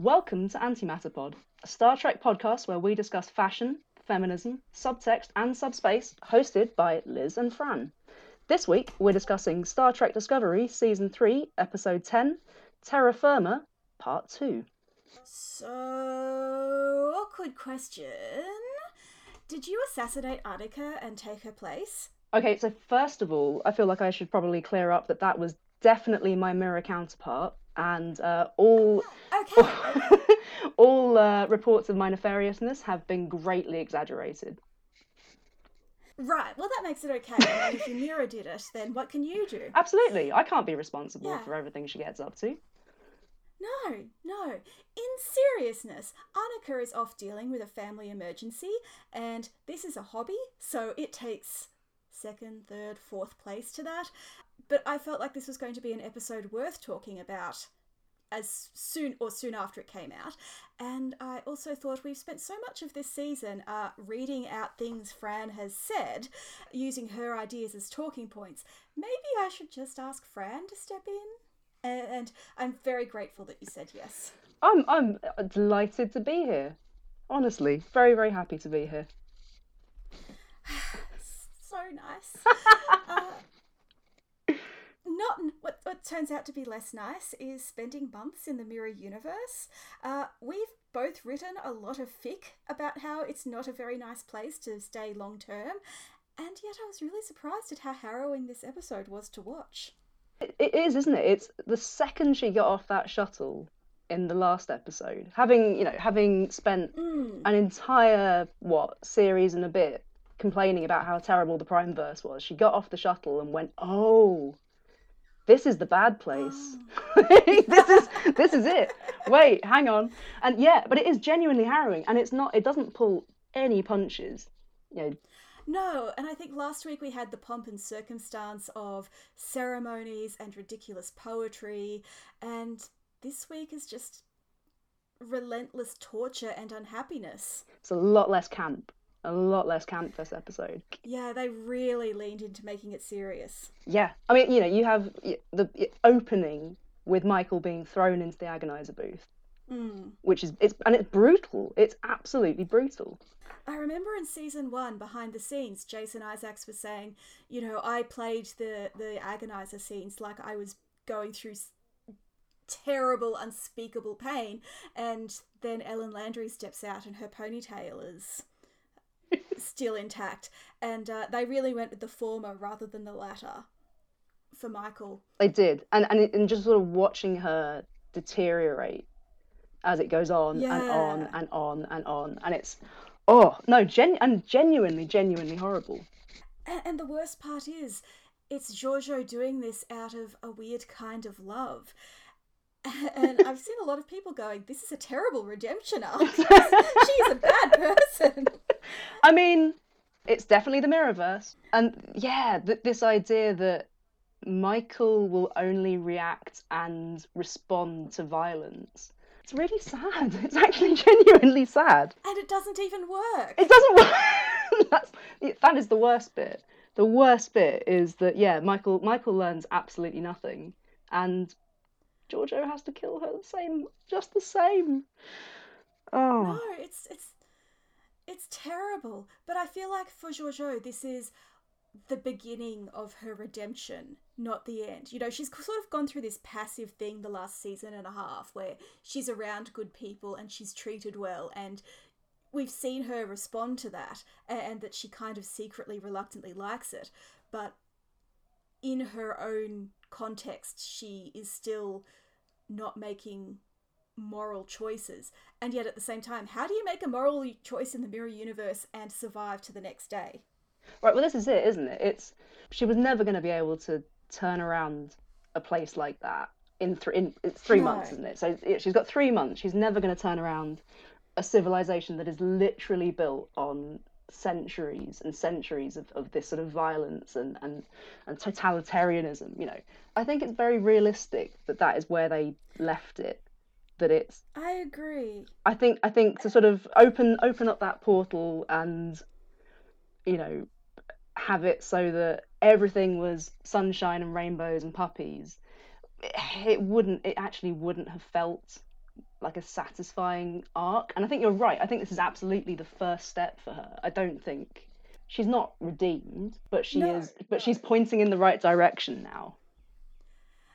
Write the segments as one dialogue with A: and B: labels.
A: Welcome to Antimatterpod, a Star Trek podcast where we discuss fashion, feminism, subtext, and subspace, hosted by Liz and Fran. This week, we're discussing Star Trek Discovery Season 3, Episode 10, Terra Firma, Part 2.
B: So, awkward question. Did you assassinate Annika and take her place?
A: Okay, so first of all, I feel like I should probably clear up that that was definitely my mirror counterpart, and uh, all
B: Okay.
A: all uh, reports of my nefariousness have been greatly exaggerated.
B: right, well, that makes it okay. I mean, if mirror did it, then what can you do?
A: Absolutely, I can't be responsible
B: Yeah.
A: for everything she gets up to.
B: No, no. In seriousness, Annika is off dealing with a family emergency, and this is a hobby, so it takes second, third, fourth place to that. But I felt like this was going to be an episode worth talking about as soon or soon after it came out. And I also thought we've spent so much of this season uh, reading out things Fran has said, using her ideas as talking points. Maybe I should just ask Fran to step in? And, and I'm very grateful that you said yes.
A: I'm I'm delighted to be here. Honestly, very very happy to be here.
B: So nice. not what, what turns out to be less nice is spending months in the mirror universe. Uh, we've both written a lot of fic about how it's not a very nice place to stay long term, and yet I was really surprised at how harrowing this episode was to watch.
A: It, it is, isn't it? It's the second she got off that shuttle in the last episode, having you know having spent
B: Mm.
A: an entire what series and a bit complaining about how terrible the Prime verse was. She got off the shuttle and went, "Oh, this is the bad place. this is this is it. Wait, hang on." And yeah, but it is genuinely harrowing, and it's not. It doesn't pull any punches. You know,
B: No, and I think last week we had the pomp and circumstance of ceremonies and ridiculous poetry, and this week is just relentless torture and unhappiness.
A: it's a lot less camp. A lot less camp this episode.
B: Yeah, they really leaned into making it serious.
A: Yeah, I mean, you know, you have the opening with Michael being thrown into the agonizer booth,
B: Mm.
A: which is it's and it's brutal. It's absolutely brutal.
B: I remember in season one, behind the scenes, Jason Isaacs was saying, you know, I played the the agonizer scenes like I was going through terrible, unspeakable pain, and then Ellen Landry steps out and her ponytail is still intact, and uh, they really went with the former rather than the latter for Michael.
A: They did, and and and just sort of watching her deteriorate as it goes on and on and on and on, and it's oh no, gen and genuinely, genuinely horrible.
B: And, and the worst part is, it's Georgiou doing this out of a weird kind of love. And I've seen a lot of people going, "This is a terrible redemption arc. She's a bad person."
A: I mean, it's definitely the Mirrorverse, and yeah, th- this idea that Michael will only react and respond to violence. It's really sad. It's actually genuinely sad.
B: And it doesn't even work.
A: It doesn't work. That's that is the worst bit. The worst bit is that yeah, Michael Michael learns absolutely nothing, and Georgiou has to kill her the same, just the same. Oh,
B: No, it's it's it's terrible. But I feel like for Georgiou, this is the beginning of her redemption, not the end. You know, she's sort of gone through this passive thing the last season and a half where she's around good people and she's treated well and we've seen her respond to that and that she kind of secretly reluctantly likes it, but in her own context, she is still not making moral choices. And yet at the same time, how do you make a moral choice in the mirror universe and survive to the next day?
A: right. Well, this is it, isn't it? It's she was never going to be able to turn around a place like that in three. In, it's three
B: No.
A: months, isn't it? So it, she's got three months. She's never going to turn around a civilization that is literally built on centuries and centuries of, of this sort of violence and, and and totalitarianism you know i think it's very realistic that that is where they left it that it's
B: I agree.
A: i think i think to sort of open open up that portal and you know have it so that everything was sunshine and rainbows and puppies it, it wouldn't it actually wouldn't have felt like a satisfying arc. And I think you're right. I think this is absolutely the first step for her. I don't think she's not redeemed, but she
B: No,
A: is but
B: no.
A: she's pointing in the right direction now.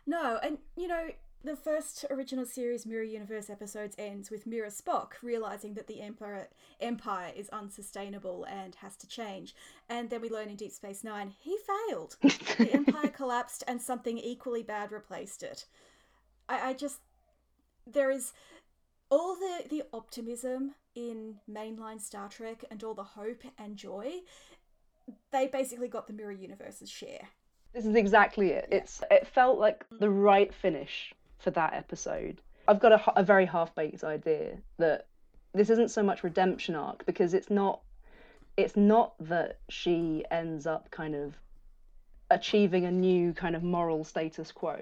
B: No, and you know, the first original series Mirror Universe episodes ends with Mirror Spock realizing that the Empire Empire is unsustainable and has to change. And then we learn in Deep Space Nine he failed. the Empire collapsed and something equally bad replaced it. I, I just there is all the the optimism in mainline Star Trek and all the hope and joy. They basically got the Mirror Universe's share.
A: This is exactly it. It's it felt like the right finish for that episode. I've got a, a very half-baked idea that this isn't so much redemption arc because it's not it's not that she ends up kind of achieving a new kind of moral status quo,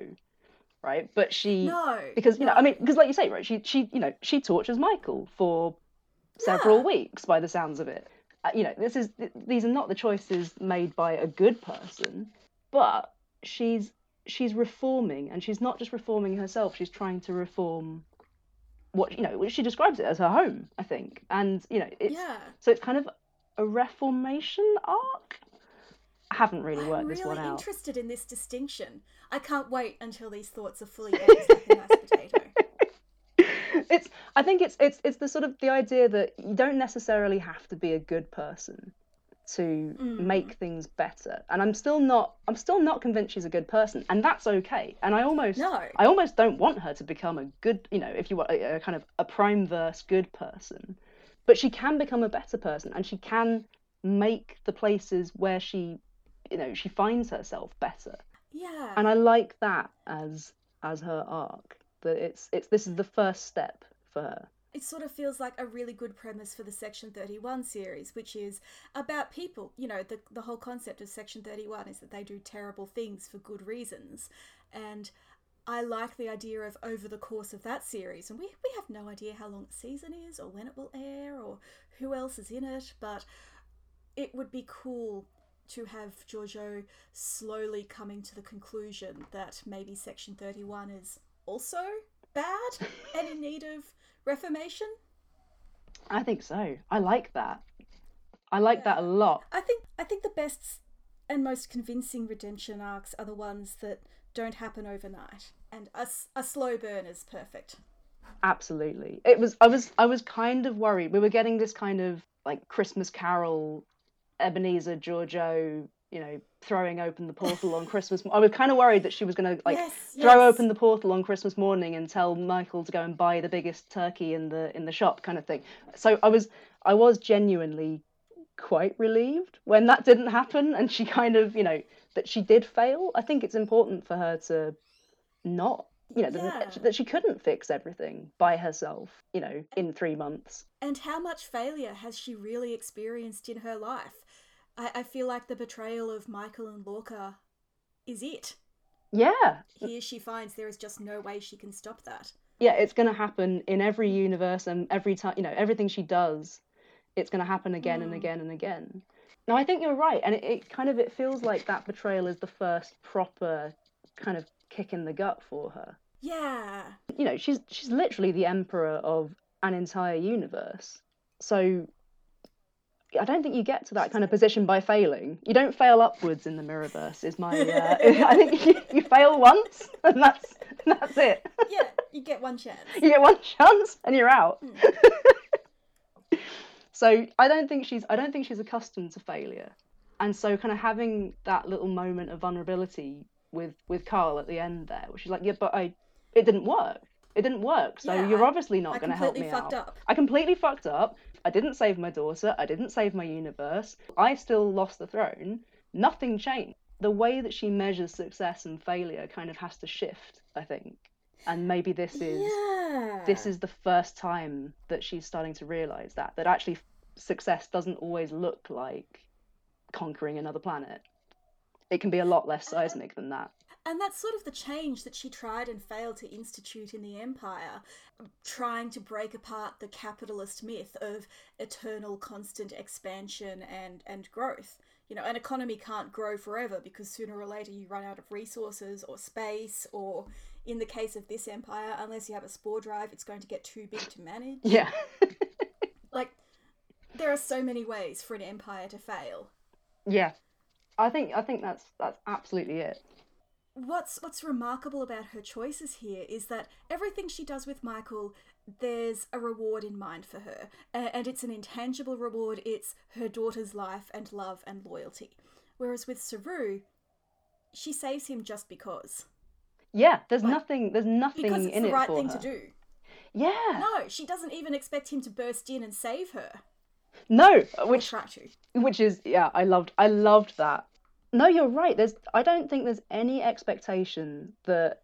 A: right? But she
B: No,
A: because you know, I mean, because like you say, right? She she you know she tortures Michael for several
B: Yeah.
A: weeks by the sounds of it. Uh, you know, this is th- these are not the choices made by a good person, but she's she's reforming, and she's not just reforming herself. She's trying to reform what you know. She describes it as her home, I think, and you know, it's
B: yeah.
A: so it's kind of a reformation arc. I haven't really worked
B: I'm
A: this
B: really
A: one out.
B: interested in this distinction. I can't wait until these thoughts are fully baked like a mashed potato.
A: it's i think it's it's it's the sort of the idea that you don't necessarily have to be a good person to
B: Mm.
A: make things better and i'm still not i'm still not convinced she's a good person and that's okay and i almost
B: No.
A: i almost don't want her to become a good you know if you want a, a kind of a prime verse good person but she can become a better person and she can make the places where she you know she finds herself better
B: Yeah.
A: and I like that as as her arc. That it's it's this is the first step for her.
B: it sort of feels like a really good premise for the Section 31 series, which is about people. You know, the, the whole concept of Section 31 is that they do terrible things for good reasons. And I like the idea of over the course of that series, and we, we have no idea how long the season is, or when it will air, or who else is in it, but it would be cool to have Georgiou slowly coming to the conclusion that maybe Section 31 is also bad and in need of reformation.
A: I think so. I like that. I like that a lot.
B: I think I think the best and most convincing redemption arcs are the ones that don't happen overnight, and a, a slow burn is perfect.
A: Absolutely. It was I was I was kind of worried. We were getting this kind of like Christmas Carol Ebenezer Georgiou, you know, throwing open the portal on Christmas. I was kind of worried that she was going to like
B: yes,
A: throw
B: yes.
A: open the portal on Christmas morning and tell Michael to go and buy the biggest turkey in the in the shop kind of thing. So I was I was genuinely quite relieved when that didn't happen and she kind of, you know, that she did fail. I think it's important for her to not, you know,
B: Yeah.
A: that, that she couldn't fix everything by herself, you know, in 3 months.
B: And how much failure has she really experienced in her life? I, I feel like the betrayal of Michael and Lorca is it.
A: Yeah.
B: Here she finds there is just no way she can stop that.
A: Yeah, it's going to happen in every universe and every time, you know, everything she does, it's going to happen again and
B: Mm.
A: again and again. No, I think you're right, and it, it kind of it feels like that betrayal is the first proper kind of kick in the gut for her.
B: Yeah.
A: You know, she's she's literally the emperor of an entire universe. So I don't think you get to that kind of position by failing. You don't fail upwards in the Mirrorverse. Is my uh, I think you, you fail once and that's that's it.
B: Yeah, you get one chance.
A: you get one chance and you're out.
B: Mm.
A: so I don't think she's I don't think she's accustomed to failure, and so kind of having that little moment of vulnerability with with Carl at the end there, where she's like, yeah, but I it didn't work. It didn't work. So
B: Yeah,
A: you're obviously not going to help me
B: fucked
A: out.
B: up.
A: I completely fucked up. I didn't save my daughter. I didn't save my universe. I still lost the throne. Nothing changed. The way that she measures success and failure kind of has to shift, I think. And maybe this is
B: yeah.
A: this is the first time that she's starting to realize that that actually success doesn't always look like conquering another planet. It can be a lot less uh-huh. seismic than that.
B: And that's sort of the change that she tried and failed to institute in the Empire, trying to break apart the capitalist myth of eternal constant expansion and, and growth. You know, an economy can't grow forever because sooner or later you run out of resources or space or in the case of this empire, unless you have a spore drive, it's going to get too big to manage.
A: Yeah.
B: Like, there are so many ways for an empire to fail.
A: yeah. I think I think that's that's absolutely it.
B: What's what's remarkable about her choices here is that everything she does with Michael, there's a reward in mind for her, and it's an intangible reward. It's her daughter's life and love and loyalty. Whereas with Saru, she saves him just because.
A: Yeah, there's
B: Like,
A: nothing there's nothing
B: Because it's
A: in
B: the
A: it
B: right
A: for
B: thing
A: her.
B: to do.
A: Yeah.
B: No, she doesn't even expect him to burst in and save her.
A: No, which which is yeah, I loved I loved that. No, you're right. There's I don't think there's any expectation that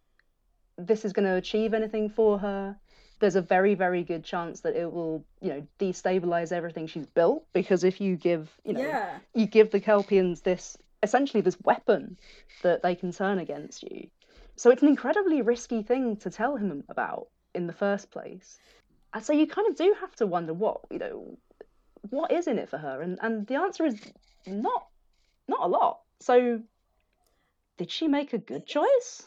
A: this is going to achieve anything for her. There's a very very good chance that it will, you know, destabilize everything she's built because if you give, you know,
B: Yeah.
A: you give the Kelpians this essentially this weapon that they can turn against you. So it's an incredibly risky thing to tell him about in the first place. And so you kind of do have to wonder what, you know, what is in it for her? And and the answer is not not a lot. So did she make a good choice?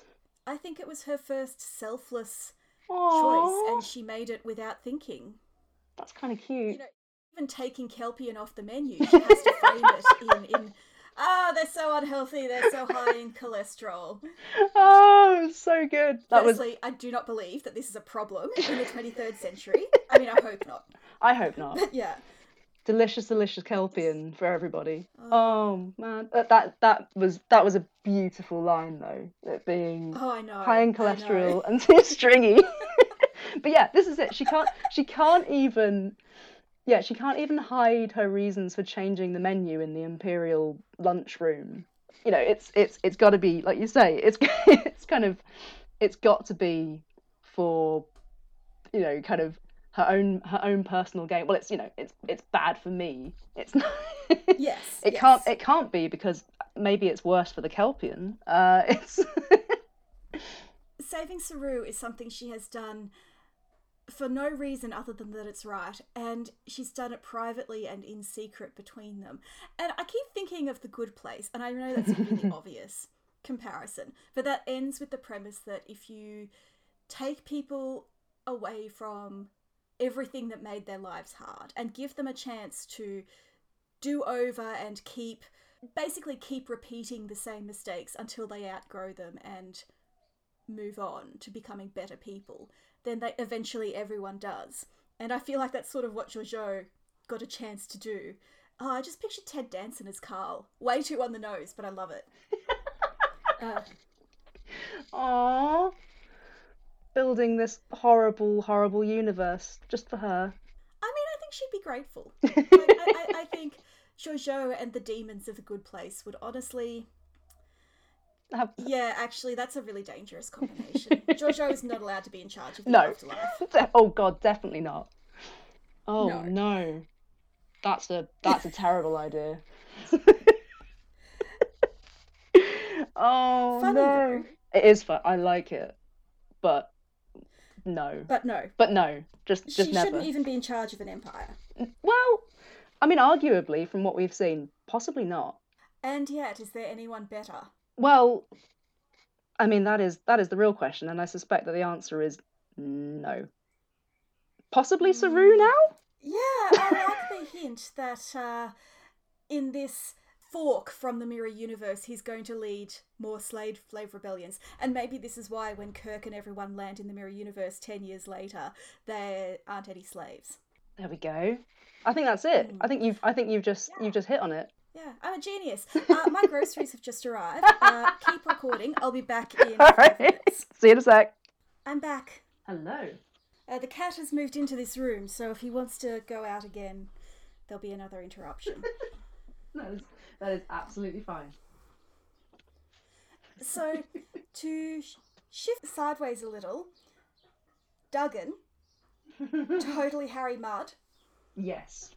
B: I think it was her first selfless choice, and she made it without thinking.
A: that's kind of cute.
B: You know, even taking Kelpian off the menu, she has to frame it in, in ah, they're so unhealthy, they're so high in cholesterol.
A: Oh, so good. That was.
B: Firstly, I do not believe that this is a problem in the 23rd century. I mean, I hope not.
A: I hope not.
B: But yeah,
A: delicious, delicious Kelpian for everybody. Oh. oh man, that that that was that was a beautiful line though. It being
B: oh, I know.
A: high in cholesterol and too stringy. but yeah, this is it. She can't. She can't even. Yeah, she can't even hide her reasons for changing the menu in the imperial lunchroom. You know, it's it's it's got to be like you say. It's it's kind of it's got to be for you know kind of her own her own personal gain. Well, it's you know it's it's bad for me. It's not.
B: Yes.
A: It
B: yes.
A: can't. It can't be because maybe it's worse for the Kelpian. Uh, it's
B: Saving Saru is something she has done for no reason other than that it's right, and she's done it privately and in secret between them. And I keep thinking of The Good Place, and I know that's a really obvious comparison, but that ends with the premise that if you take people away from everything that made their lives hard and give them a chance to do over and keep basically keep repeating the same mistakes until they outgrow them and move on to becoming better people, then they eventually everyone does. And I feel like that's sort of what Jojo got a chance to do. Oh, I just pictured Ted Danson as Carl. Way too on the nose, but I love it. uh,
A: Aww. Building this horrible, horrible universe just for her.
B: I mean, I think she'd be grateful. Like, I, I, I think Jojo and the demons of the good place would honestly.
A: Have...
B: Yeah, actually, that's a really dangerous combination. Jojo is not allowed to be in charge of the
A: No.
B: afterlife.
A: De- oh God, definitely not. Oh
B: No.
A: no. That's a that's a terrible idea. oh
B: Funny
A: no.
B: though.
A: It is fun. I like it, but no.
B: But no,
A: But no, just just
B: she
A: never.
B: shouldn't even be in charge of an empire.
A: Well, I mean, arguably, from what we've seen, possibly not.
B: And yet, is there anyone better?
A: Well, I mean, that is that is the real question, and I suspect that the answer is no. Possibly Saru
B: Mm.
A: now.
B: Yeah, I like the hint that uh, in this fork from the mirror universe, he's going to lead more slave slave rebellions, and maybe this is why when Kirk and everyone land in the mirror universe ten years later, there aren't any slaves.
A: There we go. I think that's it. I think you've I think you've just you've just hit on it.
B: Yeah, I'm a genius. Uh, my groceries have just arrived. Uh, keep recording. I'll be back in
A: All
B: five minutes.
A: See you in a sec.
B: I'm back.
A: Hello.
B: Uh, the cat has moved into this room, so if he wants to go out again, there'll be another interruption.
A: That is that is absolutely fine.
B: So, to sh- shift sideways a little, Duggan, totally Harry Mudd.
A: Yes.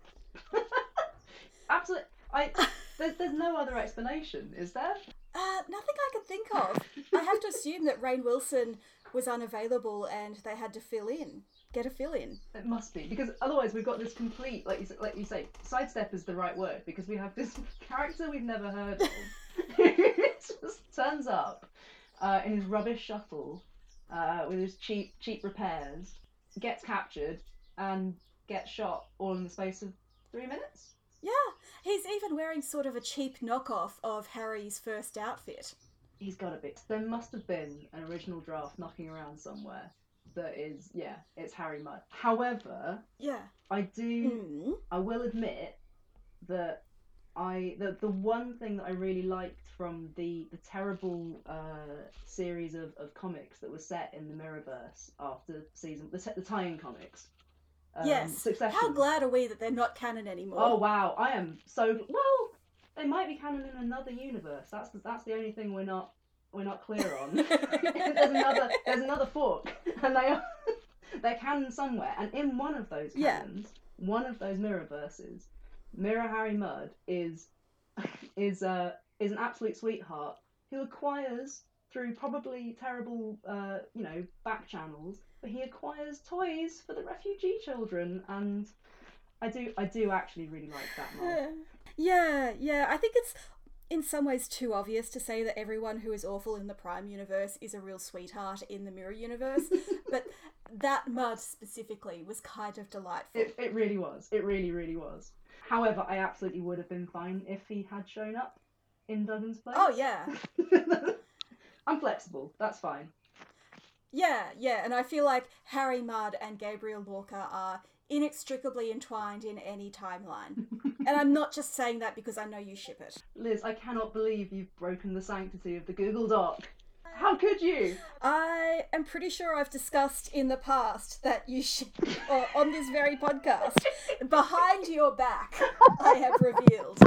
A: Absolutely. I there's there's no other explanation, is there?
B: Uh, nothing I can think of. I have to assume that Rainn Wilson was unavailable and they had to fill in, get a fill in.
A: It must be because otherwise we've got this complete, like you, like you say, sidestep is the right word because we have this character we've never heard of who just turns up uh, in his rubbish shuttle uh, with his cheap cheap repairs, gets captured and gets shot all in the space of three minutes.
B: Yeah, he's even wearing sort of a cheap knockoff of Harry's first outfit.
A: He's got a bit. There must have been an original draft knocking around somewhere that is, yeah, it's Harry Mudd. However,
B: Yeah.
A: I do,
B: Mm.
A: I will admit that I the the one thing that I really liked from the the terrible uh, series of, of comics that was set in the Mirrorverse after season the, the tie-in comics. Um,
B: yes.
A: Succession.
B: How glad are we that they're not canon anymore?
A: Oh wow, I am so well. They might be canon in another universe. That's the, that's the only thing we're not we're not clear on. there's another there's another fork, and they are they're canon somewhere. And in one of those
B: Yeah.
A: one of those mirror verses, Mirror Harry Mudd is is uh is an absolute sweetheart who acquires through probably terrible uh you know back channels, but he acquires toys for the refugee children and. I do, I do actually really like that Mudd.
B: Yeah, yeah. I think it's in some ways too obvious to say that everyone who is awful in the Prime universe is a real sweetheart in the Mirror universe, but that Mudd specifically was kind of delightful.
A: It, it really was. It really, really was. However, I absolutely would have been fine if he had shown up in Duggan's place.
B: oh yeah,
A: I'm flexible. That's fine.
B: yeah, yeah. And I feel like Harry Mudd and Gabriel Lorca are inextricably entwined in any timeline. and I'm not just saying that because I know you ship it.
A: Liz, I cannot believe you've broken the sanctity of the Google Doc. How could you?
B: I am pretty sure I've discussed in the past that you should, or on this very podcast, behind your back, I have revealed.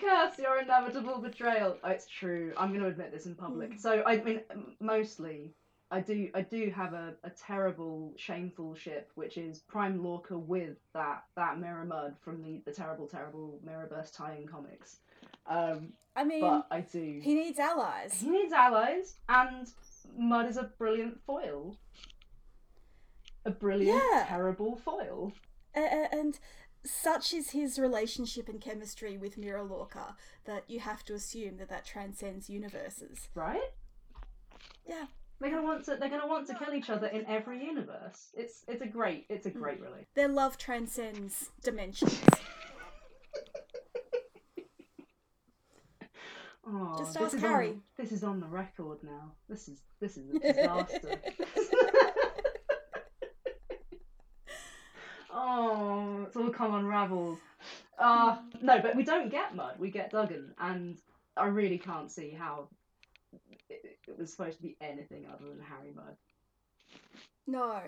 A: Curse your inevitable betrayal. Oh, it's true. I'm going to admit this in public. Hmm. So I mean, mostly, I do. I do have a, a terrible, shameful ship, which is Prime Lorca with that that Mirror Mudd from the the terrible, terrible Mirrorverse tie-in comics. Um,
B: I mean,
A: but I do.
B: he needs allies.
A: He needs allies, and Mudd is a brilliant foil. A brilliant,
B: Yeah.
A: terrible foil.
B: A- and such is his relationship and chemistry with Mirror Lorca that you have to assume that that transcends universes.
A: right?
B: Yeah.
A: They're gonna want to. They're gonna want to kill each other in every universe. It's it's a great. It's a great relationship.
B: Their love transcends dimensions.
A: Oh,
B: Just
A: this
B: ask
A: is on-
B: Harry.
A: this is on the record now. This is this is a disaster. oh, it's all come unravelled. Uh, no, but we don't get Mudd. We get Duggan, and I really can't see how it, was supposed to be anything other than Harry Mudd.
B: No.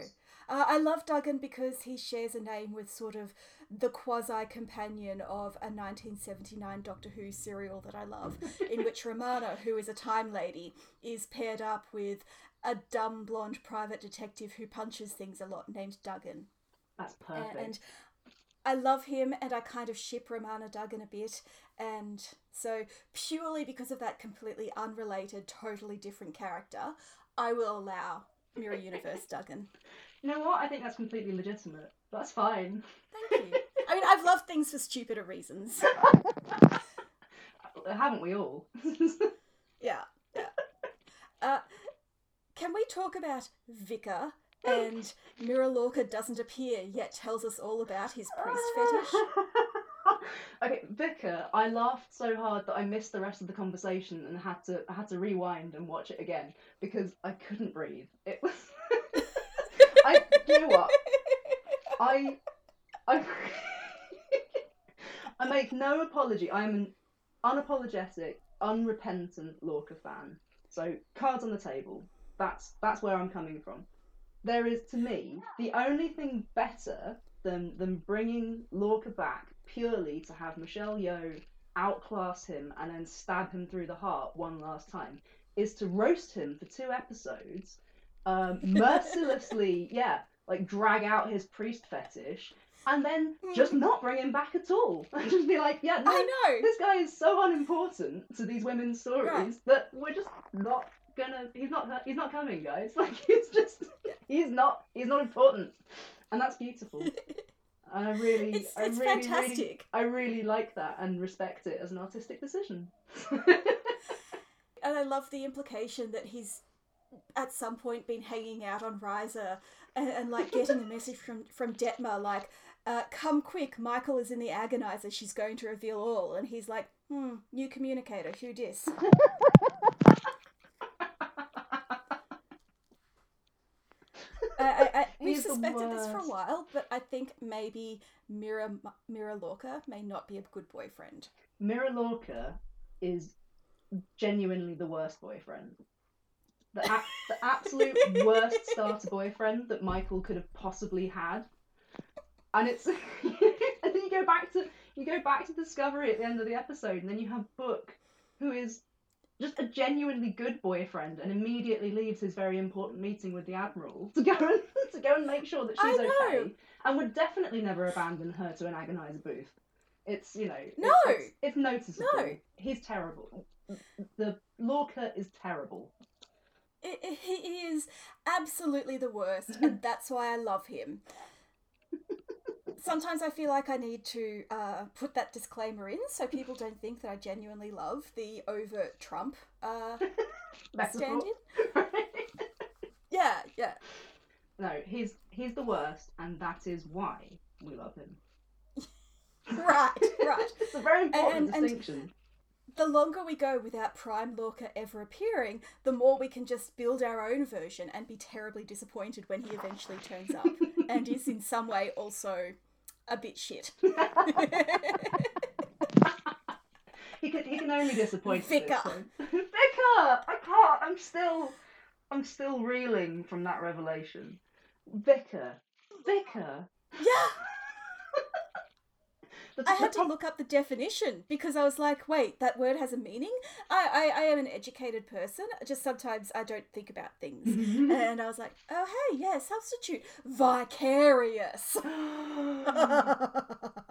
B: Uh, I love Duggan because he shares a name with sort of the quasi companion of a 1979 Doctor Who serial that I love, in which Romana, who is a time lady, is paired up with a dumb blonde private detective who punches things a lot named Duggan.
A: That's perfect.
B: And I love him and I kind of ship Romana Duggan a bit. And so, purely because of that completely unrelated, totally different character, I will allow Mirror Universe Duggan.
A: You know what? I think that's completely legitimate. That's fine.
B: Thank you. I mean, I've loved things for stupider reasons.
A: Haven't we all?
B: Yeah, yeah. Uh, can we talk about Vicar and Mirror Lorca doesn't appear yet tells us all about his priest fetish?
A: Okay, Vicar, I laughed so hard that I missed the rest of the conversation and had to I had to rewind and watch it again because I couldn't breathe. It was I you know what? I I I make no apology. I am an unapologetic, unrepentant Lorca fan. So cards on the table. That's that's where I'm coming from. There is to me the only thing better than than bringing Lorca back purely to have Michelle Yeoh outclass him and then stab him through the heart one last time is to roast him for two episodes, um, mercilessly, yeah, like drag out his priest fetish, and then just not bring him back at all. And just be like, yeah, no,
B: I know.
A: this guy is so unimportant to these women's stories
B: Right.
A: that we're just not gonna. He's not. He's not coming, guys. Like he's just. He's not. He's not important, and that's beautiful. And I really,
B: It's,
A: I
B: it's
A: really, really,
B: fantastic.
A: I really like that and respect it as an artistic decision.
B: And I love the implication that he's at some point been hanging out on Risa and, and like getting a message from from Detmer like, uh, "Come quick, Michael is in the agonizer. She's going to reveal all." And he's like, "Hmm, new communicator. Who dis?" I, I, I, we've
A: He's the
B: suspected this for a while, but I think maybe Mirror Mirror Lorca may not be a good boyfriend.
A: Mirror Lorca is genuinely the worst boyfriend. The, a- the absolute worst starter boyfriend that Michael could have possibly had. And it's and then you go back to you go back to Discovery at the end of the episode, and then you have Book, who is just a genuinely good boyfriend, and immediately leaves his very important meeting with the Admiral to go and to go and make sure that
B: I
A: she's
B: know.
A: okay, and would definitely never abandon her to an agonizer booth. It's you know
B: No.
A: it's, it's noticeable.
B: No.
A: He's terrible. The Lorca is terrible.
B: I I- he is absolutely the worst, and that's why I love him. Sometimes I feel like I need to uh, put that disclaimer in so people don't think that I genuinely love the overt Trump uh, stand-in. Yeah, yeah.
A: no, he's he's the worst, and that is why we love him.
B: Right, right.
A: it's a very important
B: And- and-
A: distinction.
B: The longer we go without Prime Lorca ever appearing, the more we can just build our own version and be terribly disappointed when he eventually turns up and is in some way also a bit shit.
A: he can he can only disappoint.
B: Vicar.
A: Vicar, I can't. I'm still I'm still reeling from that revelation. Vicar, Vicar.
B: yeah, I had to look up the definition because I was like, wait, that word has a meaning? I, I, I am an educated person, just sometimes I don't think about things. and I was like, oh, hey, yeah, substitute. Vicarious.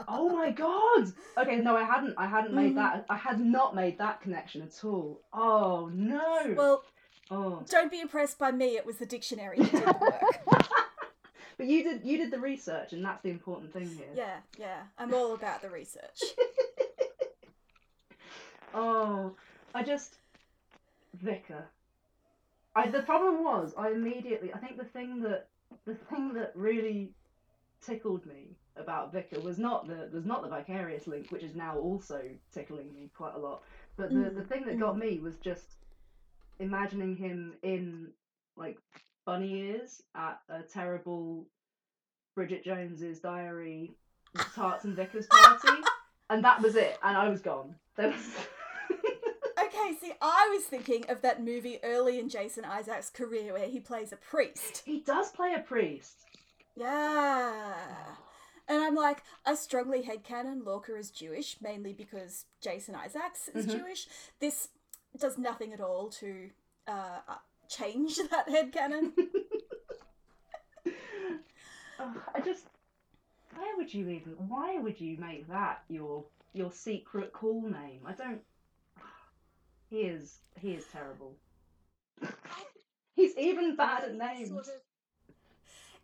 A: oh my god. Okay, no, I hadn't. I hadn't made
B: Mhm.
A: that. I had not made that connection at all. Oh no.
B: well,
A: oh.
B: don't be impressed by me, it was the dictionary that did the work.
A: But you did. You did the research, and that's the important thing here.
B: Yeah, yeah, I'm all about the research.
A: Oh, I just Vicar. I the problem was I immediately. I think the thing that the thing that really tickled me about Vicar was not the was not the vicarious link, which is now also tickling me quite a lot. But the the
B: Mm,
A: thing that got me was just imagining him in like bunny ears at a terrible Bridget Jones's diary tarts and Vicars party, and that was it. And I was gone. There was.
B: Okay, see, I was thinking of that movie early in Jason Isaac's career where he plays a priest.
A: he does play a priest.
B: Yeah. And I'm like, I strongly headcanon Lorca is Jewish, mainly because Jason Isaacs is
A: Mhm.
B: Jewish. This does nothing at all to uh, change that headcanon.
A: Ugh, I just. Where would you even? Why would you make that your your secret call name? I don't. He is he is terrible. He's even bad at names.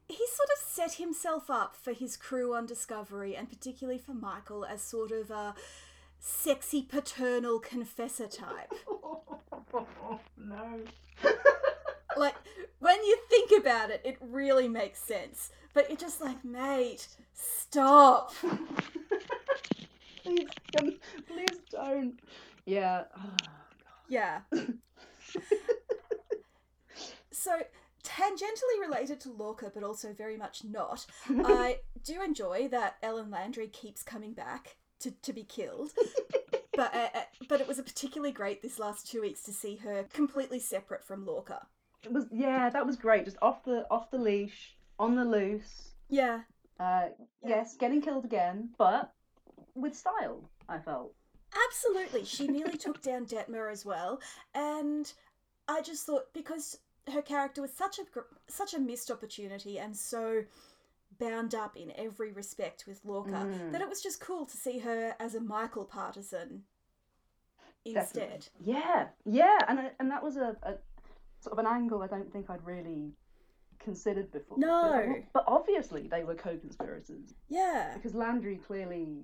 B: he sort of set himself up for his crew on Discovery, and particularly for Michael, as sort of a sexy paternal confessor type.
A: Oh, no.
B: Like when you think about it, it really makes sense. But you're just like, mate, stop.
A: please, um, please don't. Yeah.
B: Yeah. so tangentially related to Lorca, but also very much not. I do enjoy that Ellen Landry keeps coming back to, to be killed. But uh, uh, but it was a particularly great this last two weeks to see her completely separate from Lorca.
A: It was yeah, that was great. Just off the off the leash, on the loose.
B: Yeah,
A: Uh, yes, getting killed again, but with style. I felt.
B: Absolutely. She nearly took down Detmer as well, and I just thought because her character was such a such a missed opportunity and so bound up in every respect with Lorca
A: Mm.
B: that it was just cool to see her as a Michael partisan instead.
A: Definitely. Yeah, yeah, and and that was a, a sort of an angle I don't think I'd really considered before.
B: No.
A: but, uh, but obviously they were co-conspirators
B: Yeah.
A: because Landry clearly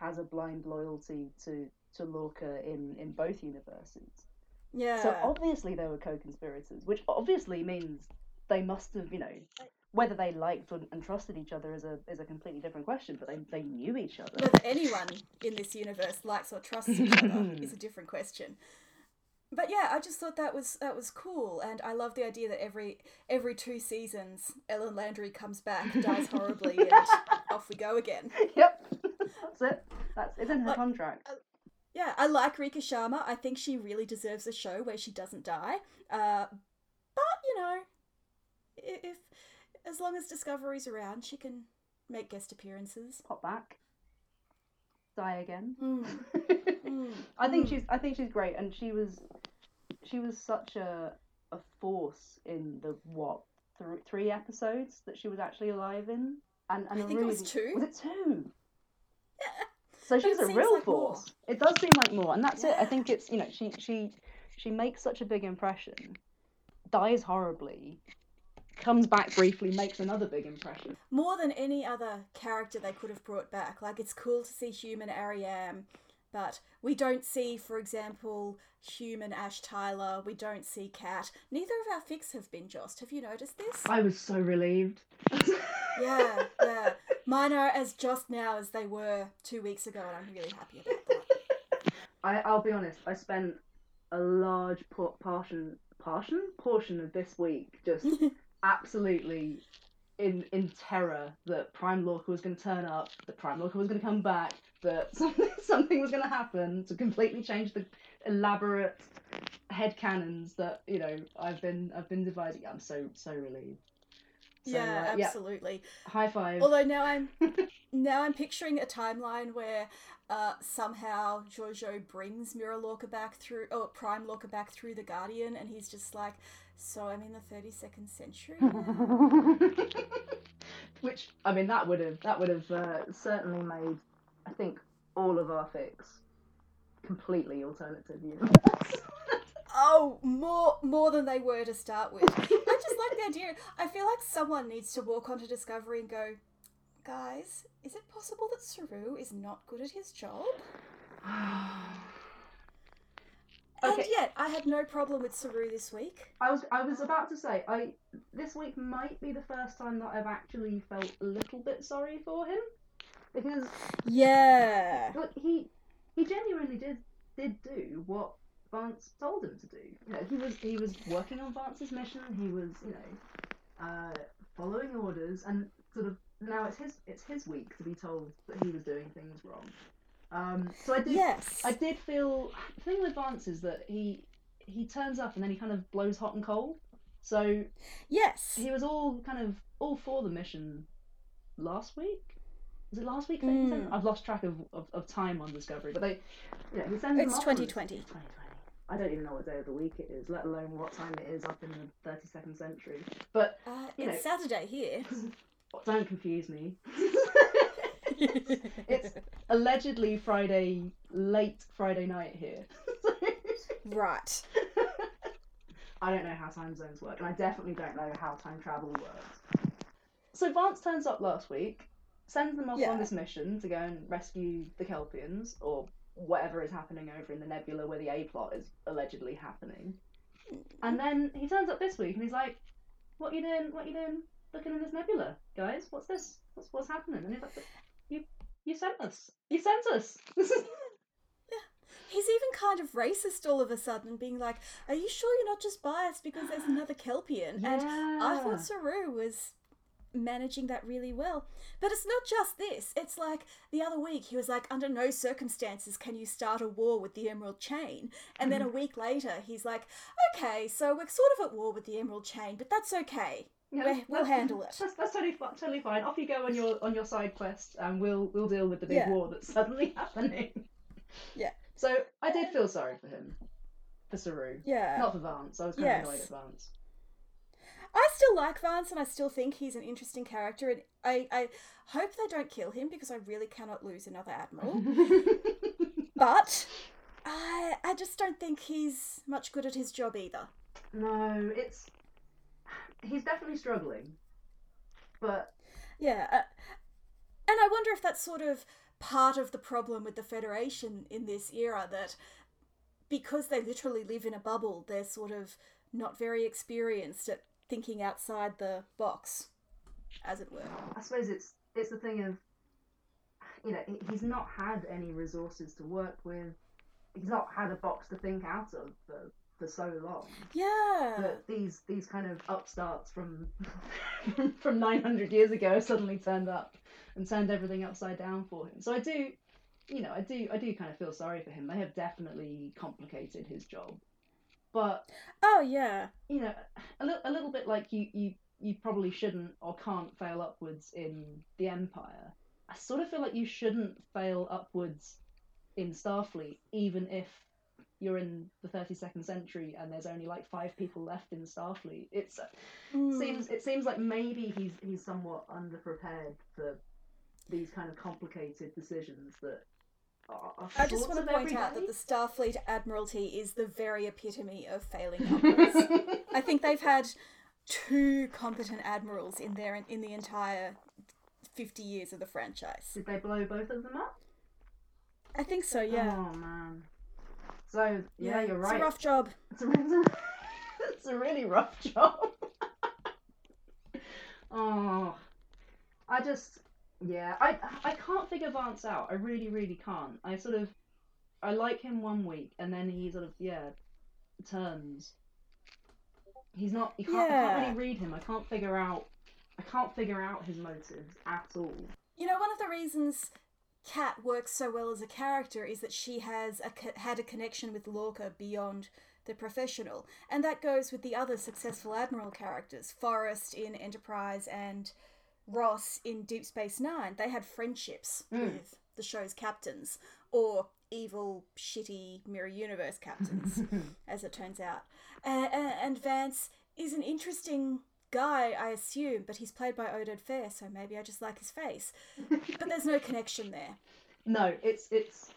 A: has a blind loyalty to to Lorca in in both universes.
B: Yeah.
A: So obviously they were co-conspirators, which obviously means they must have, you know, whether they liked and, and trusted each other is a is a completely different question. But they they knew each other.
B: Whether anyone in this universe likes or trusts each other is a different question. But yeah, I just thought that was that was cool, and I love the idea that every every two seasons, Ellen Landry comes back, dies horribly, and off we go again.
A: Yep, that's it. That's it's in her
B: Like,
A: contract.
B: Yeah, I like Rekha Sharma. I think she really deserves a show where she doesn't die. Uh, but you know, i- if as long as Discovery's around, she can make guest appearances.
A: Pop back, die again.
B: Mm, mm,
A: I think
B: mm.
A: she's I think she's great, and she was she was such a a force in the what th- three episodes that she was actually alive in, and and
B: I think it
A: really
B: was two.
A: was it two?
B: Yeah.
A: So she's a real
B: like more.
A: force. It does seem like more, and that's it. I think it's you know she she she makes such a big impression, dies horribly, comes back briefly, makes another big impression.
B: More than any other character they could have brought back. Like it's cool to see human Airiam, but we don't see, for example, human Ash Tyler. We don't see Cat. Neither of our fics have been Jossed. Have you noticed this?
A: I was so relieved.
B: Yeah, yeah. Mine are as just now as they were two weeks ago, and I'm really happy about that.
A: I, I'll be honest. I spent a large por- portion, portion, portion of this week just absolutely in in terror that Prime Lorca was going to turn up, that Prime Lorca was going to come back, that something something was going to happen to completely change the elaborate head cannons that you know I've been I've been devising. I'm so so relieved. So,
B: yeah,
A: uh, yeah,
B: absolutely.
A: high five.
B: Although now I'm now I'm picturing a timeline where uh, somehow Jojo brings Mirror Lorca back through, or Prime Lorca back through the Guardian, and he's just like, "So I'm in the 32nd century."
A: Which I mean, that would have that would have uh, certainly made I think all of our fics completely alternative universe.
B: oh, more more than they were to start with. I just like the idea. I feel like someone needs to walk onto Discovery and go, "Guys, is it possible that Saru is not good at his job?" And yet, I had no problem with Saru this week.
A: I was I was about to say I this week might be the first time that I've actually felt a little bit sorry for him because
B: Yeah.
A: look he he genuinely did did do what Vance told him to do. You know, he was he was working on Vance's mission. He was you know uh, following orders, and sort of now it's his it's his week to be told that he was doing things wrong. Um, so I did
B: Yes.
A: I did feel the thing with Vance is that he he turns up and then he kind of blows hot and cold. So
B: Yes.
A: he was all kind of all for the mission last week. Was it last week?
B: Mm.
A: I've lost track of, of, of time on Discovery, but they, you know, he sends them
B: It's
A: off on-
B: 2020.
A: 2020. I don't even know what day of the week it is, let alone what time it is up in the 32nd century. But
B: Uh,
A: You
B: it's
A: know.
B: Saturday here.
A: don't confuse me. it's allegedly Friday, late Friday night here.
B: right.
A: I don't know how time zones work, and I definitely don't know how time travel works. So Vance turns up last week, sends them off
B: Yeah.
A: on this mission to go and rescue the Kelpians, or whatever is happening over in the nebula where the A plot is allegedly happening. And then he turns up this week and he's like, "What you doing? What you doing? Looking in this nebula, guys? What's this? What's what's happening?" And he's like, "You you sent us. You sent us.
B: He's even kind of racist all of a sudden, being like, Are you sure you're not just biased because there's another Kelpian? And I thought Saru was managing that really well. But it's not just this. It's like the other week he was like, Under no circumstances can you start a war with the Emerald Chain. And then a mm-hmm. week later he's like, Okay, so we're sort of at war with the Emerald Chain, but that's okay.
A: Yeah,
B: We're- we'll handle it.
A: That's, that's totally totally fine. Off you go on your on your side quest, and we'll we'll deal with the big
B: Yeah.
A: war that's suddenly happening.
B: Yeah.
A: So I did feel sorry for him, for Saru,
B: Yeah.
A: not for Vance. I was kind
B: Yes.
A: of annoyed at Vance.
B: I still like Vance and I still think he's an interesting character and I, I hope they don't kill him because I really cannot lose another admiral. but I I just don't think he's much good at his job either.
A: no, it's he's definitely struggling, but
B: Yeah. Uh, and I wonder if that's sort of part of the problem with the Federation in this era that because they literally live in a bubble, they're sort of not very experienced at thinking outside the box, as it were.
A: I suppose it's it's the thing of you know he's not had any resources to work with. He's not had a box to think out of for, for so long.
B: Yeah.
A: That these these kind of upstarts from from 900 years ago suddenly turned up and turned everything upside down for him. So I do, you know, I do I do kind of feel sorry for him. They have definitely complicated his job, but
B: Oh yeah.
A: you know, a, li- a little bit like you, you, you probably shouldn't or can't fail upwards in the Empire. I sort of feel like you shouldn't fail upwards in Starfleet, even if you're in the 32nd century and there's only like five people left in Starfleet. It's
B: Mm.
A: seems it seems like maybe he's he's somewhat underprepared for these kind of complicated decisions that. Are
B: I just want to point out that the Starfleet Admiralty is the very epitome of failing upwards. I think they've had two competent admirals in there in the entire 50 years of the franchise.
A: Did they blow both of them up?
B: I think so, yeah.
A: Oh man. So yeah, you're right.
B: It's a rough job.
A: It's a, it's a really rough job. oh, I just yeah, I I can't figure Vance out. I really really can't. I sort of I like him one week and then he sort of yeah turns. He's not. You can't, I can't really read him. I can't figure out. I can't figure out his motives at all.
B: You know, one of the reasons Kat works so well as a character is that she has a, had a connection with Lorca beyond the professional. And that goes with the other successful Admiral characters Forrest in Enterprise and Ross in Deep Space Nine. They had friendships
A: Mm.
B: with the show's captains, or evil, shitty Mirror Universe captains, as it turns out. And, and Vance is an interesting guy, I assume, but he's played by Oded Fehr, so maybe I just like his face. But there's no connection there.
A: No, it's it's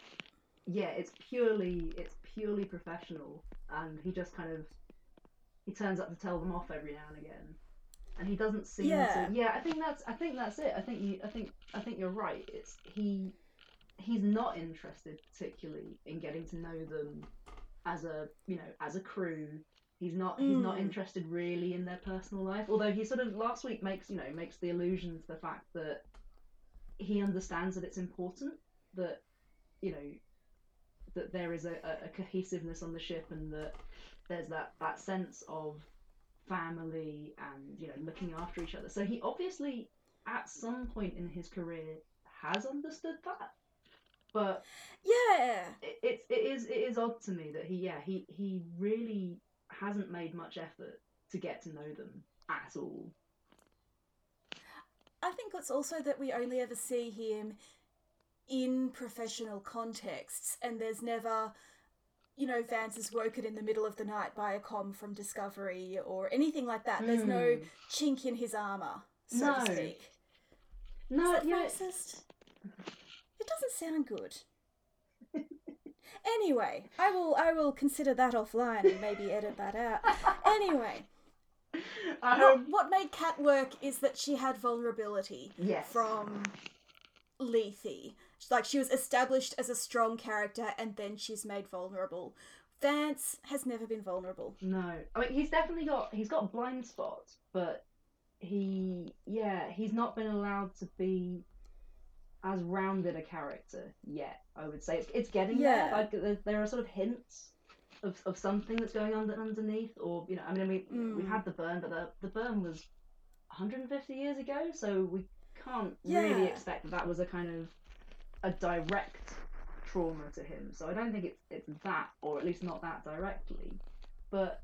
A: yeah, it's purely it's purely professional, and he just kind of he turns up to tell them off every now and again, and he doesn't seem
B: Yeah.
A: to. Yeah, I think that's I think that's it. I think you I think I think you're right. It's he he's not interested particularly in getting to know them as a you know as a crew. He's not he's not
B: Mm.
A: interested really in their personal life. Although he sort of last week makes you know makes the allusion to the fact that he understands that it's important that you know that there is a, a, a cohesiveness on the ship and that there's that that sense of family and you know looking after each other. So he obviously at some point in his career has understood that. But
B: Yeah.
A: it, it's it is it is odd to me that he yeah he he really hasn't made much effort to get to know them at all.
B: I think it's also that we only ever see him in professional contexts, and there's never, you know, Vance is woken in the middle of the night by a com from Discovery or anything like that. There's no
A: Hmm.
B: chink in his armor, so
A: No.
B: to speak.
A: no
B: Is that racist? It doesn't sound good. anyway, I will I will consider that offline and maybe edit that out. Anyway, what,
A: um,
B: what made Kat work is that she had vulnerability
A: yes
B: from Lethe. Like she was established as a strong character and then she's made vulnerable. Vance has never been vulnerable.
A: No, I mean he's definitely got he's got blind spots, but he yeah he's not been allowed to be as rounded a character yet. I would say it's it's getting
B: Yeah.
A: there. Like there, there are sort of hints of, of something that's going on underneath, or you know I mean we we
B: Mm.
A: had the burn, but the the burn was 150 years ago, so we can't really expect that that was a kind of a direct trauma to him. So I don't think it's it's that, or at least not that directly. But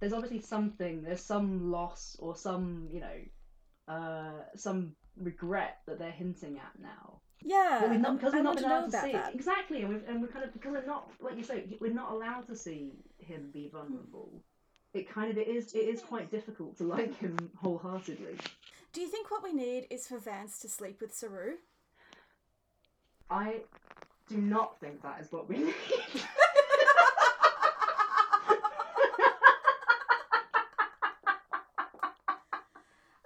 A: there's obviously something, there's some loss or some, you know, uh, some regret that they're hinting at now.
B: Yeah,
A: we've not, because
B: I
A: we've not
B: want
A: been
B: to know
A: allowed to
B: about
A: see
B: that.
A: exactly, and, we've, and we're kind of because we're not, like you say, we're not allowed to see him be vulnerable. It kind of it is it is quite difficult to like him wholeheartedly.
B: Do you think what we need is for Vance to sleep with Saru?
A: I do not think that is what we need.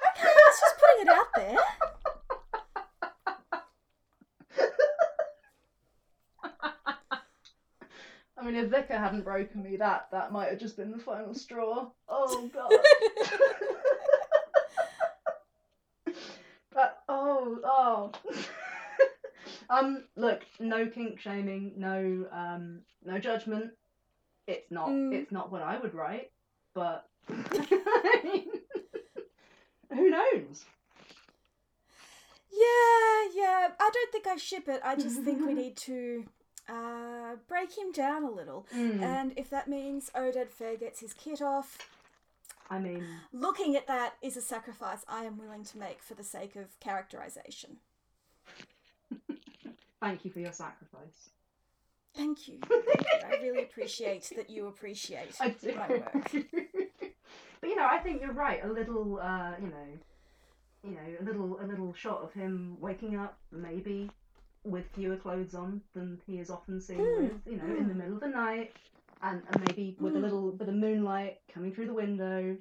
B: Okay, I was just putting it out there.
A: I mean, mean, if Vicar hadn't broken me, that that might have just been the final straw. Oh god. but oh oh. Um, look, no kink shaming, no um, no judgment. It's not.
B: Mm.
A: It's not what I would write, but I mean, who knows?
B: Yeah, yeah. I don't think I ship it. I just think we need to uh, break him down a little.
A: Mm,
B: And if that means Oded Fehr gets his kit off,
A: I mean,
B: looking at that is a sacrifice I am willing to make for the sake of characterization.
A: Thank you for your sacrifice.
B: Thank you. I really appreciate that you appreciate
A: I do.
B: my work.
A: but you know, I think you're right. A little, uh, you know, you know, a little, a little shot of him waking up, maybe with fewer clothes on than he is often seen
B: Mm,
A: with. You know, in the middle of the night, and, and maybe with a
B: Mm.
A: little bit of moonlight coming through the window,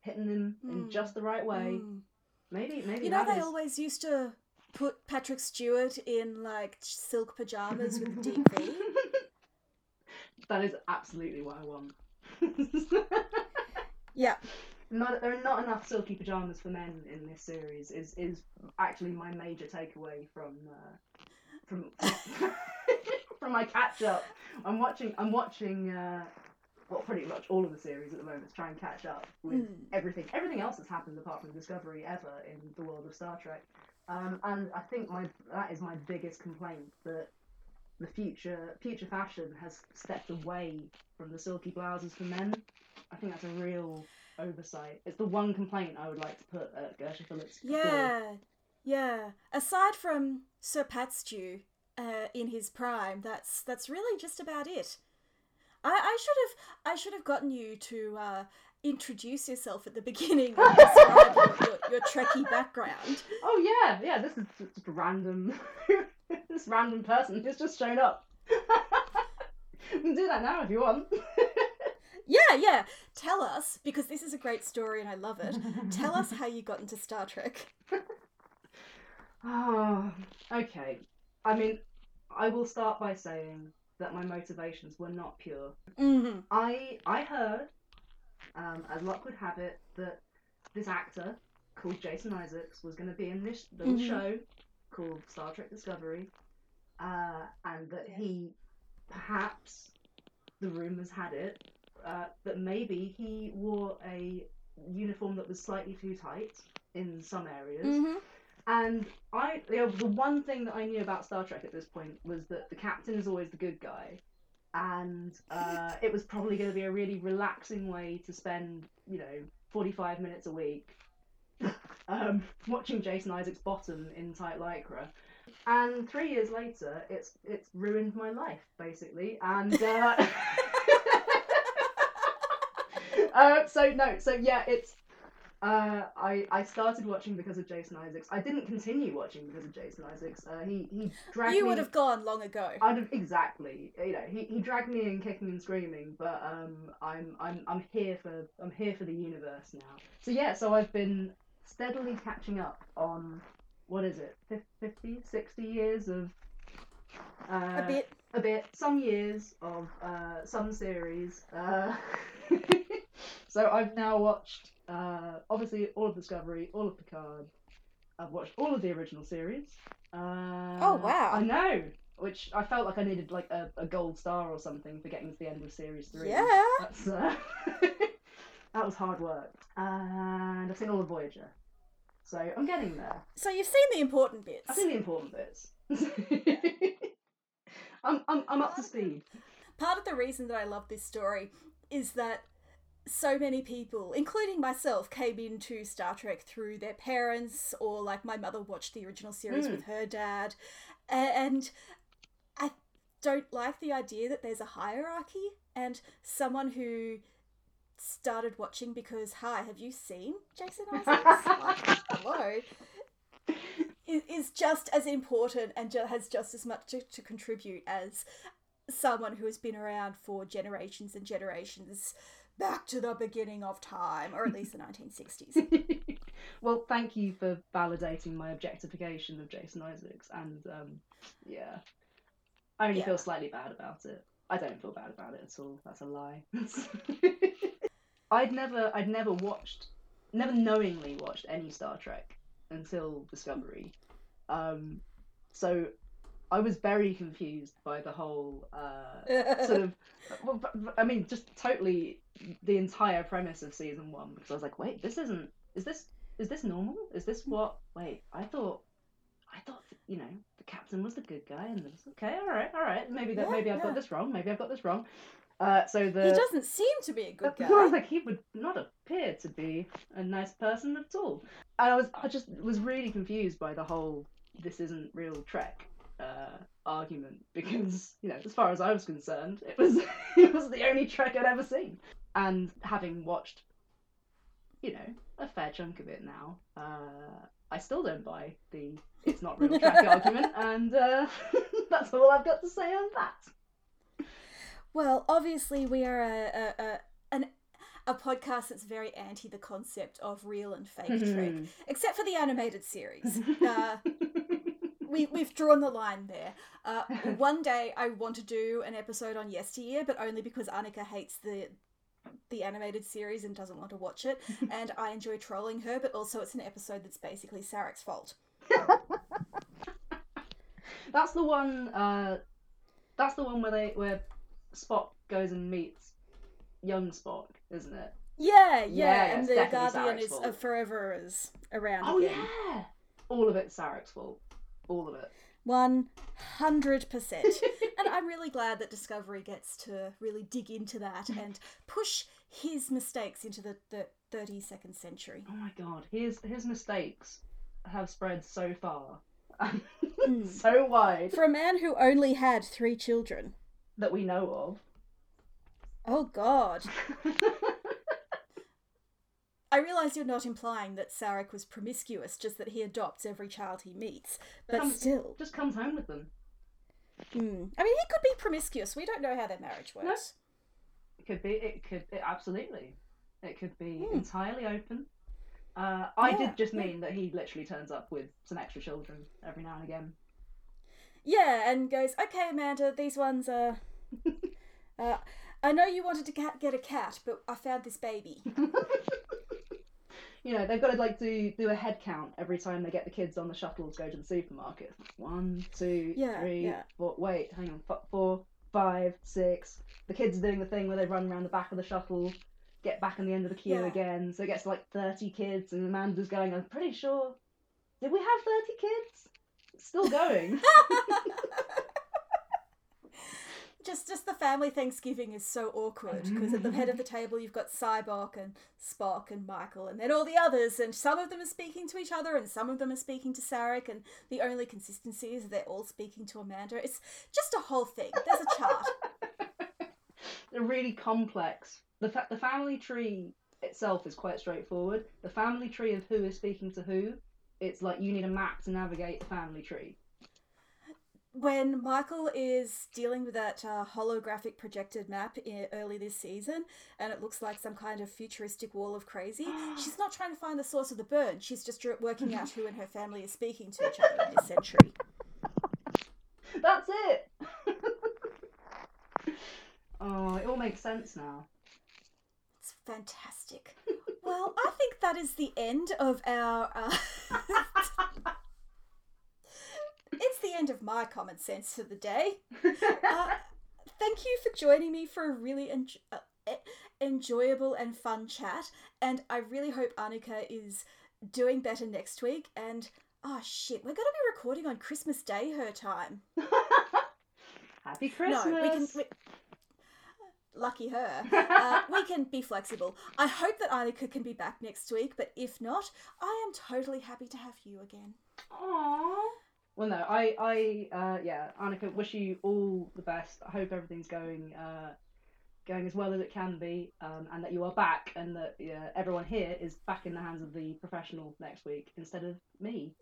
A: hitting him in
B: Mm.
A: just the right way.
B: Mm.
A: Maybe, maybe
B: You know, they
A: is-
B: always used to put Patrick Stewart in like silk pajamas with deep V.
A: that is absolutely what I want.
B: Yeah.
A: not there are not enough silky pajamas for men in this series is is actually my major takeaway from uh, from from my catch up. I'm watching I'm watching uh, well pretty much all of the series at the moment to try and catch up with
B: Mm.
A: everything everything else that's happened apart from Discovery ever in the world of Star Trek. Um, and I think my that is my biggest complaint that the future future fashion has stepped away from the silky blouses for men. I think that's a real oversight. It's the one complaint I would like to put at Gersha Phillips.
B: Yeah. Yeah. Aside from Sir Pat Stew uh, in his prime, that's that's really just about it. I, I should have I should have gotten you to uh, introduce yourself at the beginning and describe your, your, your Trekkie background.
A: Oh yeah, yeah. This is just random, this random person who's just shown up. you can do that now if you want.
B: Yeah, yeah. Tell us because this is a great story and I love it. Tell us how you got into Star Trek.
A: Oh, okay. I mean, I will start by saying that my motivations were not pure.
B: Mm-hmm.
A: I I heard, um, as luck would have it, that this actor called Jason Isaacs was going to be in this little
B: Mhm.
A: show called Star Trek Discovery, uh, and that he perhaps the rumors had it uh, that maybe he wore a uniform that was slightly too tight in some areas.
B: Mm-hmm.
A: And I, you know, the one thing that I knew about Star Trek at this point was that the captain is always the good guy, and uh, it was probably going to be a really relaxing way to spend, you know, forty-five minutes a week, um, watching Jason Isaacs bottom in tight lycra. And three years later, it's it's ruined my life basically, and. Uh, uh, so no, so yeah, it's uh, I I started watching because of Jason Isaacs. I didn't continue watching because of Jason Isaacs. Uh, he he dragged me
B: You
A: me.
B: would have gone long ago.
A: I'd have exactly. You know, he, he dragged me in kicking and screaming, but um, I'm I'm I'm here for I'm here for the universe now. So yeah, so I've been steadily catching up on what is it, fif- 50, 60 years of uh,
B: a bit.
A: a bit, some years of uh, some series. Uh, so I've now watched, uh, obviously, all of Discovery, all of Picard. I've watched all of the original series. Uh,
B: Oh, wow.
A: I know, which I felt like I needed like a, a gold star or something for getting to the end of series three.
B: Yeah.
A: That's uh, that was hard work, and I've seen all of Voyager. So I'm getting there.
B: So you've seen the important bits.
A: I've seen the important bits. I'm, I'm, I'm up to speed.
B: Part of the reason that I love this story is that so many people, including myself, came into Star Trek through their parents, or like my mother watched the original series
A: Mm.
B: with her dad. And I don't like the idea that there's a hierarchy and someone who started watching because, hi, have you seen Jason Isaacs? like, hello. Is just as important and has just as much to, to contribute as someone who has been around for generations and generations back to the beginning of time, or at least the 1960s.
A: well, thank you for validating my objectification of Jason Isaacs, and um, yeah, I only
B: Yeah.
A: feel slightly bad about it. I don't feel bad about it at all. That's a lie. I'd never, I'd never watched, never knowingly watched any Star Trek until Discovery. Um, so I was very confused by the whole uh, sort of. Well, I mean, just totally the entire premise of season one because I was like, wait, this isn't. Is this is this normal? Is this what? Wait, I thought, I thought you know the captain was the good guy and this. Okay, all right, all right. Maybe that.
B: Yeah,
A: maybe I've
B: yeah.
A: got this wrong. Maybe I've got this wrong. Uh, so the
B: he doesn't seem to be a good guy.
A: I was like, he would not appear to be a nice person at all. And I was, I just was really confused by the whole "this isn't real Trek" uh, argument because, you know, as far as I was concerned, it was, it was the only Trek I'd ever seen. And having watched, you know, a fair chunk of it now, uh, I still don't buy the "it's not real Trek" argument, and uh, that's all I've got to say on that.
B: Well, obviously, we are a, a, a an a podcast that's very anti the concept of real and fake Trek,
A: Mhm.
B: except for the animated series. Uh, we we've drawn the line there. Uh, one day, I want to do an episode on Yesteryear, but only because Annika hates the the animated series and doesn't want to watch it, and I enjoy trolling her. But also, it's an episode that's basically Sarek's fault.
A: That's the one. Uh, that's the one where they where Spock goes and meets young Spock, isn't it?
B: Yeah, yeah,
A: Yeah,
B: and the Guardian
A: Sarek's
B: is
A: fault.
B: uh, forever is around
A: Oh
B: again.
A: yeah, all of it's Sarek's fault. All of it.
B: One hundred percent. And I'm really glad that Discovery gets to really dig into that and push his mistakes into the, the 32nd century.
A: Oh my god, his his mistakes have spread so far,
B: Mm.
A: so wide
B: For a man who only had three children.
A: that we know of.
B: Oh god. I realise you're not implying that Sarek was promiscuous, just that he adopts every child he meets. But
A: Um,
B: still.
A: Just comes home with them.
B: Mm. I mean, he could be promiscuous. We don't know how their marriage works. No.
A: It could be. It could. It, absolutely. It could be
B: Hmm.
A: entirely open. Uh, I
B: Yeah,
A: did just
B: yeah.
A: mean that he literally turns up with some extra children every now and again.
B: Yeah, and goes, okay, Amanda, these ones are. uh, I know you wanted to cat- get a cat, but I found this baby.
A: you know, they've got to like do do a head count every time they get the kids on the shuttle to go to the supermarket. One, two,
B: Yeah,
A: three,
B: yeah.
A: four. Wait, hang on. F- four, five, six. The kids are doing the thing where they run around the back of the shuttle, get back in the end of the queue
B: Yeah.
A: again. So it gets to, like thirty kids, and Amanda's going. I'm pretty sure. Did we have thirty kids? It's still going.
B: just, just the family Thanksgiving is so awkward because at the head of the table you've got Sybok and Spock and Michael, and then all the others, and some of them are speaking to each other, and some of them are speaking to Sarek, and the only consistency is they're all speaking to Amanda. It's just a whole thing. There's a chart.
A: They're really complex. The fa- the family tree itself is quite straightforward. The family tree of who is speaking to who, it's like you need a map to navigate the family tree.
B: When Michael is dealing with that uh, holographic projected map i early this season, and it looks like some kind of futuristic wall of crazy, she's not trying to find the source of the burn. She's just working out who in her family is speaking to each other in this century.
A: That's it. oh, it all makes sense now.
B: It's fantastic. Well, I think that is the end of our. Uh... it's the end of my common sense for the day. Uh, thank you for joining me for a really en- uh, enjoyable and fun chat. And I really hope Annika is doing better next week. And oh shit, we're going to be recording on Christmas Day her time.
A: Happy Christmas.
B: No, we can. We, lucky her. Uh, we can be flexible. I hope that Annika can be back next week, but if not, I am totally happy to have you again.
A: Aww. Well, no, I, I, uh, yeah, Annika, wish you all the best. I hope everything's going, uh, going as well as it can be, um, and that you are back, and that uh, everyone here is back in the hands of the professional next week instead of me.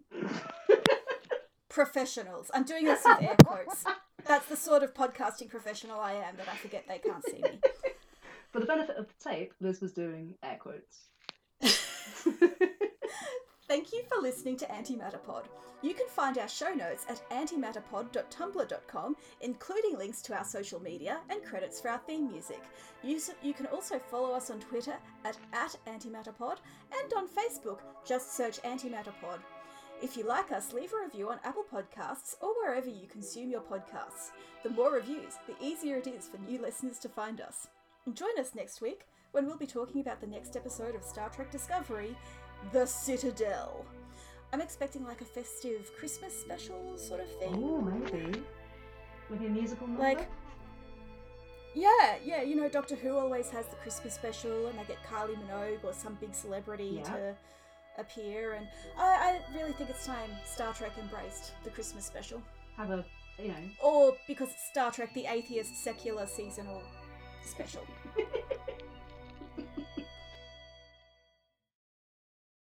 B: Professionals. I'm doing this with air quotes. That's the sort of podcasting professional I am that I forget they can't see me.
A: For the benefit of the tape, Liz was doing air quotes.
B: Thank you for listening to Antimatterpod. You can find our show notes at antimatterpod.tumblr.com, including links to our social media and credits for our theme music. You, you can also follow us on Twitter at, at antimatterpod and on Facebook, just search Antimatterpod. If you like us, leave a review on Apple Podcasts or wherever you consume your podcasts. The more reviews, the easier it is for new listeners to find us. Join us next week when we'll be talking about the next episode of Star Trek Discovery The Citadel. I'm expecting like a festive Christmas special sort of thing.
A: Oh, maybe. Maybe a musical number?
B: Like, yeah, yeah, you know, Doctor Who always has the Christmas special and they get Kylie Minogue or some big celebrity
A: Yeah.
B: to appear. And I, I really think it's time Star Trek embraced the Christmas special.
A: have a, you know,
B: Or because it's Star Trek, the atheist secular seasonal special.